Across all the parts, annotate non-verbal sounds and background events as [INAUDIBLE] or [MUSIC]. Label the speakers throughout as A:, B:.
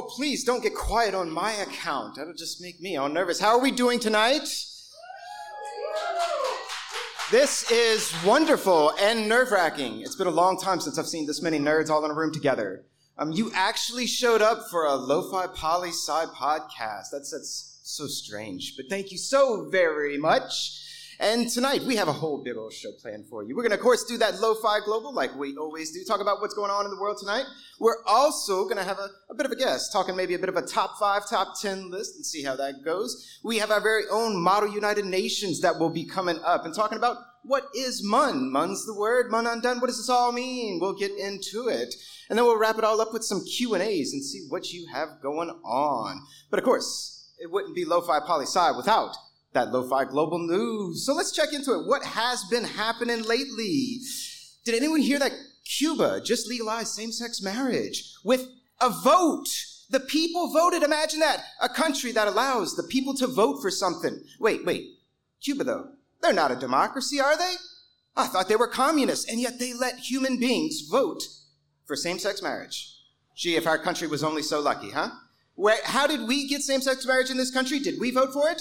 A: Oh, please don't get quiet on my account. That'll just make me all nervous. How are we doing tonight? This is wonderful and nerve wracking. It's been a long time since I've seen this many nerds all in a room together. Um, you actually showed up for a lo-fi poli sci podcast. That's that's so strange, but thank you so very much. And tonight we have a whole big old show planned for you. We're going to, of course, do that lo-fi global like we always do. Talk about what's going on in the world tonight. We're also going to have a, a bit of a guest, talking maybe a bit of a top five, top ten list, and see how that goes. We have our very own Model United Nations that will be coming up and talking about what is MUN. MUN's the word. MUN undone. What does this all mean? We'll get into it. And then we'll wrap it all up with some Q&As and see what you have going on. But of course, it wouldn't be lo-fi poli sci without that lo-fi global news. So let's check into it. What has been happening lately? Did anyone hear that Cuba just legalized same-sex marriage with a vote? The people voted. Imagine that. A country that allows the people to vote for something. Wait, wait. Cuba though, they're not a democracy, are they? I thought they were communists, and yet they let human beings vote for same-sex marriage. Gee, if our country was only so lucky, huh? Where, how did we get same-sex marriage in this country? Did we vote for it?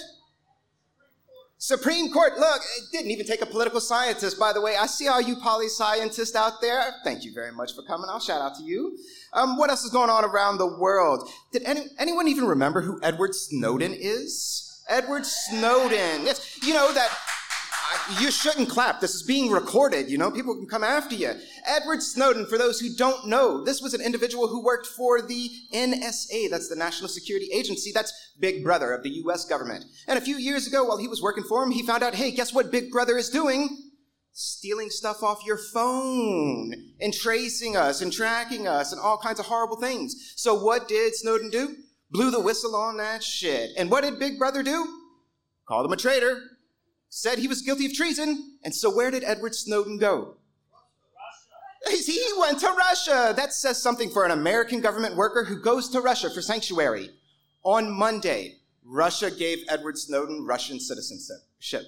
A: Supreme Court, look, it didn't even take a political scientist, by the way. I see all you poli scientists out there. Thank you very much for coming. I'll shout out to you. Um, what else is going on around the world? Did any, anyone even remember who Edward Snowden is? Edward Snowden. Yes, you know that you shouldn't clap. This is being recorded. You know, people can come after you. Edward Snowden, for those who don't know, this was an individual who worked for the NSA. That's the National Security Agency. That's Big Brother of the US government. And a few years ago, while he was working for him, he found out, hey, guess what Big Brother is doing? Stealing stuff off your phone and tracing us and tracking us and all kinds of horrible things. So what did Snowden do? Blew the whistle on that shit. And what did Big Brother do? Called him a traitor said he was guilty of treason. And so where did Edward Snowden go? Russia. He went to Russia. That says something for an American government worker who goes to Russia for sanctuary. On Monday, Russia gave Edward Snowden Russian citizenship.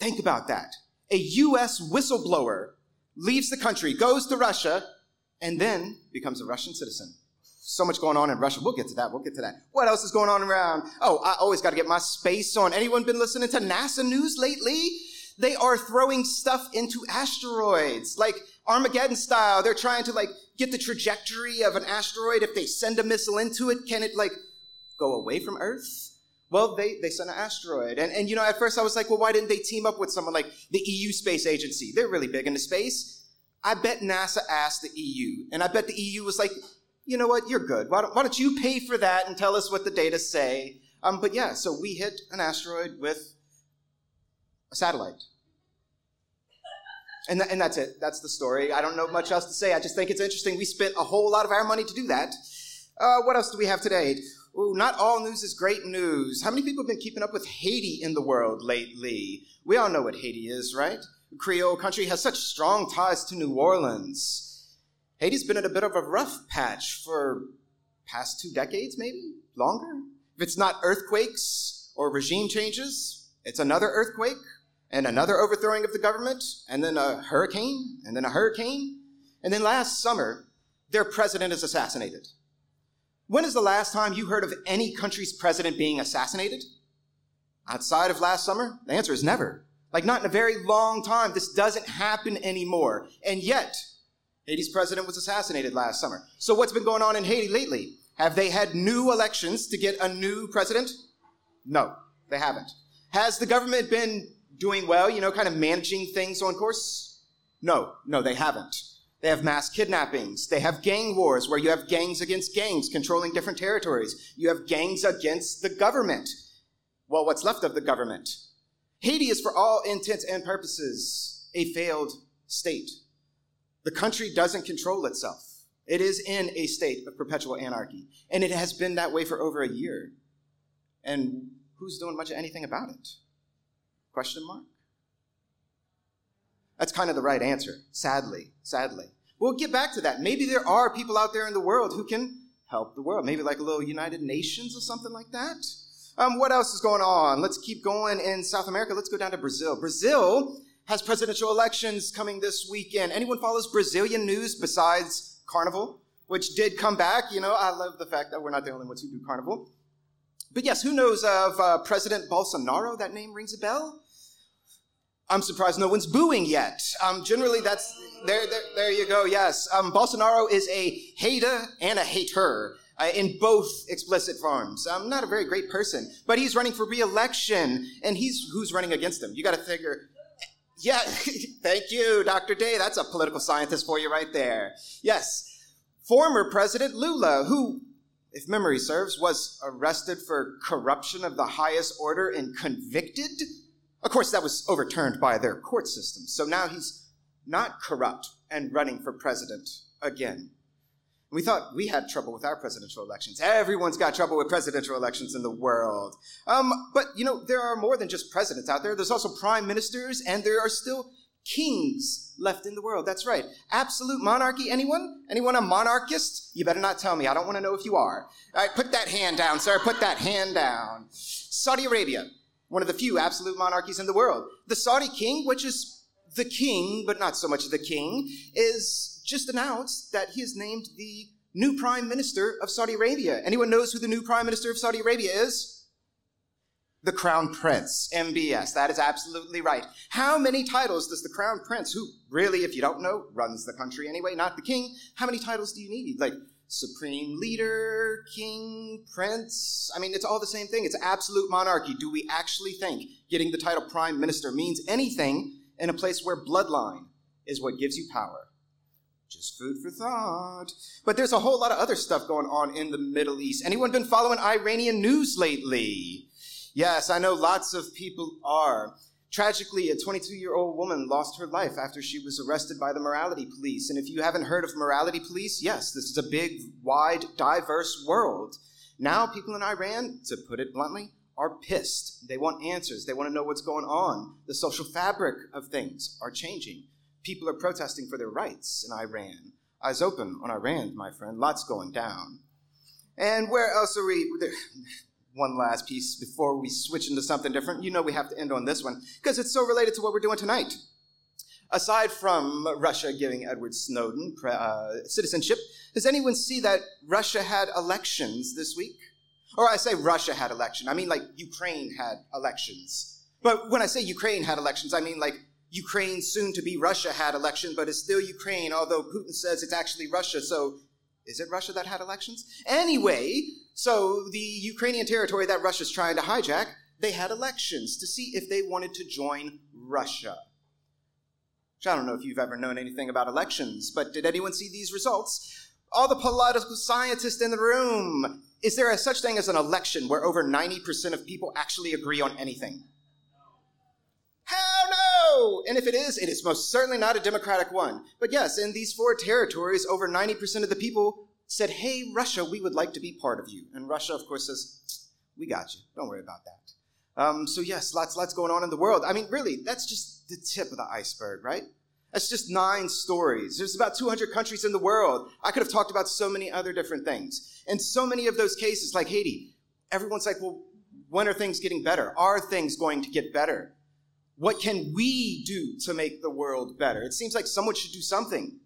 A: Think about that. A U.S. whistleblower leaves the country, goes to Russia, and then becomes a Russian citizen so much going on in Russia. We'll get to that. We'll get to that. What else is going on around? Oh, I always got to get my space on. Anyone been listening to NASA news lately? They are throwing stuff into asteroids, like Armageddon style. They're trying to like get the trajectory of an asteroid. If they send a missile into it, can it like go away from Earth? Well, they, they sent an asteroid. And, and, you know, at first I was like, well, why didn't they team up with someone like the EU Space Agency? They're really big into space. I bet NASA asked the EU, and I bet the EU was like, you know what, you're good. Why don't, why don't you pay for that and tell us what the data say? Um, but yeah, so we hit an asteroid with a satellite. And, th- and that's it. That's the story. I don't know much else to say. I just think it's interesting. We spent a whole lot of our money to do that. Uh, what else do we have today? Ooh, not all news is great news. How many people have been keeping up with Haiti in the world lately? We all know what Haiti is, right? Creole country has such strong ties to New Orleans. Haiti's been in a bit of a rough patch for past two decades, maybe longer. If it's not earthquakes or regime changes, it's another earthquake and another overthrowing of the government, and then a hurricane, and then a hurricane. And then last summer, their president is assassinated. When is the last time you heard of any country's president being assassinated? Outside of last summer? The answer is never. Like, not in a very long time. This doesn't happen anymore. And yet, Haiti's president was assassinated last summer. So what's been going on in Haiti lately? Have they had new elections to get a new president? No, they haven't. Has the government been doing well, you know, kind of managing things on course? No, no, they haven't. They have mass kidnappings. They have gang wars where you have gangs against gangs controlling different territories. You have gangs against the government. Well, what's left of the government? Haiti is, for all intents and purposes, a failed state. The country doesn't control itself. It is in a state of perpetual anarchy. And it has been that way for over a year. And who's doing much of anything about it? Question mark? That's kind of the right answer, sadly, sadly. We'll get back to that. Maybe there are people out there in the world who can help the world. Maybe like a little United Nations or something like that. Um, what else is going on? Let's keep going in South America. Let's go down to Brazil. Brazil has presidential elections coming this weekend. Anyone follows Brazilian news besides Carnival? which did come back. You know, I love the fact that we're not the only ones who do carnival. But yes, who knows of uh, President Bolsonaro? That name rings a bell. I'm surprised no one's booing yet. Um, generally, that's there, there. There you go. Yes, um, Bolsonaro is a hater and a hater. Uh, in both explicit forms. I'm not a very great person, but he's running for re-election, and he's who's running against him. You got to figure. Yeah, [LAUGHS] thank you, Dr. Day. That's a political scientist for you right there. Yes, former President Lula, who if memory serves, was arrested for corruption of the highest order and convicted. Of course, that was overturned by their court system. So now he's not corrupt and running for president again. We thought we had trouble with our presidential elections. Everyone's got trouble with presidential elections in the world. Um, but, you know, there are more than just presidents out there. There's also prime ministers, and there are still kings left in the world. That's right. Absolute monarchy. Anyone? Anyone a monarchist? You better not tell me. I don't want to know if you are. All right, put that hand down, sir. Put that hand down. Saudi Arabia, one of the few absolute monarchies in the world. The Saudi king, which is the king, but not so much the king, is just announced that he is named the new prime minister of Saudi Arabia. Anyone knows who the new prime minister of Saudi Arabia is? the crown prince, MBS. That is absolutely right. How many titles does the crown prince, who really, if you don't know, runs the country anyway, not the king, how many titles do you need? Like supreme leader, king, prince? I mean, it's all the same thing. It's absolute monarchy. Do we actually think getting the title prime minister means anything in a place where bloodline is what gives you power? Just food for thought. But there's a whole lot of other stuff going on in the Middle East. Anyone been following Iranian news lately? Yes, I know lots of people are. Tragically, a 22 year old woman lost her life after she was arrested by the morality police. And if you haven't heard of morality police, yes, this is a big, wide, diverse world. Now, people in Iran, to put it bluntly, are pissed. They want answers. They want to know what's going on. The social fabric of things are changing. People are protesting for their rights in Iran. Eyes open on Iran, my friend. Lots going down. And where else are we? one last piece before we switch into something different. You know we have to end on this one because it's so related to what we're doing tonight. Aside from Russia giving Edward Snowden uh, citizenship, does anyone see that Russia had elections this week? Or I say Russia had election, I mean like Ukraine had elections. But when I say Ukraine had elections, I mean like Ukraine, soon to be Russia, had election, but it's still Ukraine, although Putin says it's actually Russia, so is it Russia that had elections? Anyway, so the Ukrainian territory that Russia's trying to hijack, they had elections to see if they wanted to join Russia. Which I don't know if you've ever known anything about elections, but did anyone see these results? All the political scientists in the room. Is there a such thing as an election where over 90% of people actually agree on anything? And if it is, it is most certainly not a democratic one. But yes, in these four territories, over 90% of the people said, Hey, Russia, we would like to be part of you. And Russia, of course, says, We got you. Don't worry about that. Um, so, yes, lots, lots going on in the world. I mean, really, that's just the tip of the iceberg, right? That's just nine stories. There's about 200 countries in the world. I could have talked about so many other different things. And so many of those cases, like Haiti, everyone's like, well, when are things getting better? Are things going to get better? What can we do to make the world better? It seems like someone should do something.